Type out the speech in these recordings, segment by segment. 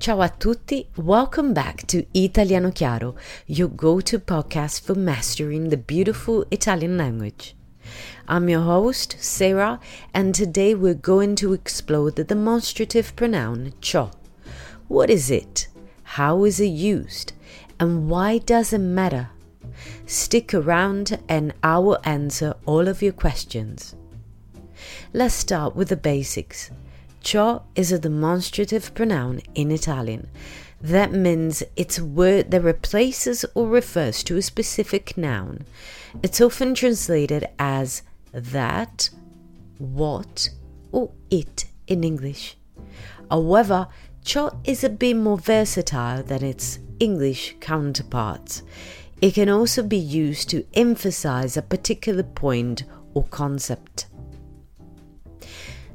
Ciao a tutti, welcome back to Italiano Chiaro, your go to podcast for mastering the beautiful Italian language. I'm your host, Sarah, and today we're going to explore the demonstrative pronoun ciò. What is it? How is it used? And why does it matter? Stick around and I will answer all of your questions. Let's start with the basics. Ciò is a demonstrative pronoun in Italian. That means it's a word that replaces or refers to a specific noun. It's often translated as that, what, or it in English. However, ciò is a bit more versatile than its English counterparts. It can also be used to emphasize a particular point or concept.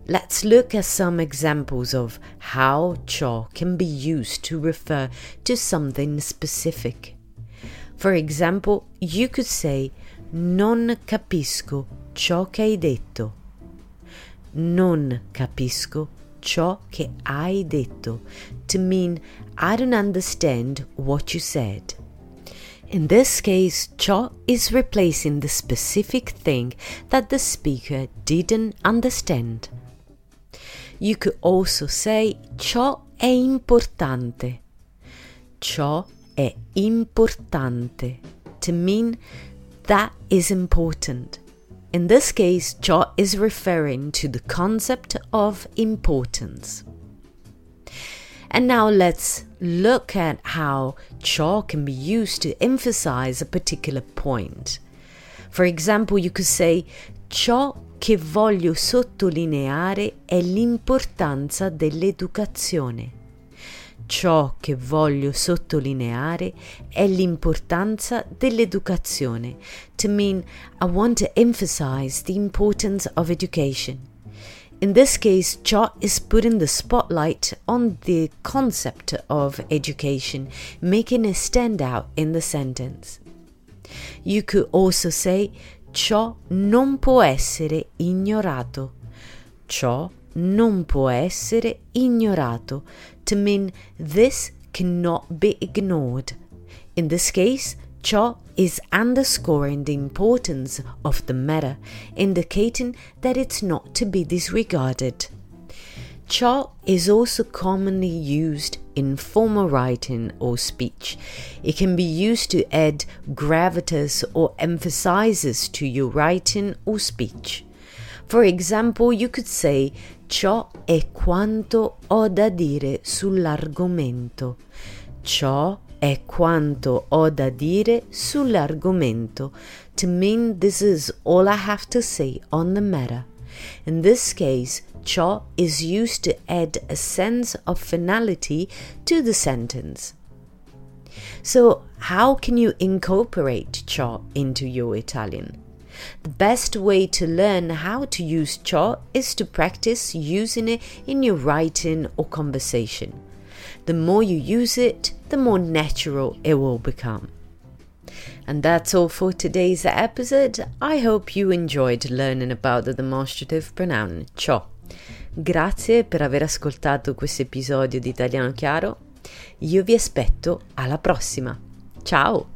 Let's look at some examples of how ciò can be used to refer to something specific. For example, you could say Non capisco ciò che hai detto. Non capisco ciò che hai detto to mean I don't understand what you said. In this case, ciò is replacing the specific thing that the speaker didn't understand. You could also say ciò è importante. Ciò è importante to mean that is important. In this case, ciò is referring to the concept of importance. And now let's look at how ciò can be used to emphasize a particular point. For example, you could say ciò che voglio sottolineare è l'importanza dell'educazione. Ciò che voglio sottolineare è l'importanza dell'educazione. To mean, I want to emphasize the importance of education. In this case, ciò is putting the spotlight on the concept of education, making it stand out in the sentence. You could also say ciò non può essere ignorato. Ciò non può essere ignorato to mean this cannot be ignored. In this case, ciò is underscoring the importance of the matter, indicating that it's not to be disregarded. Ciò is also commonly used in formal writing or speech. It can be used to add gravitas or emphasizes to your writing or speech. For example, you could say ciò è quanto ho da dire sull'argomento. Ciò è quanto ho da dire sull'argomento. To mean this is all I have to say on the matter. In this case, ciò is used to add a sense of finality to the sentence. So, how can you incorporate ciò into your Italian? The best way to learn how to use ciò is to practice using it in your writing or conversation. The more you use it, the more natural it will become. And that's all for today's episode. I hope you enjoyed learning about the demonstrative pronoun ciò. Grazie per aver ascoltato questo episodio di Italiano Chiaro. Io vi aspetto alla prossima. Ciao!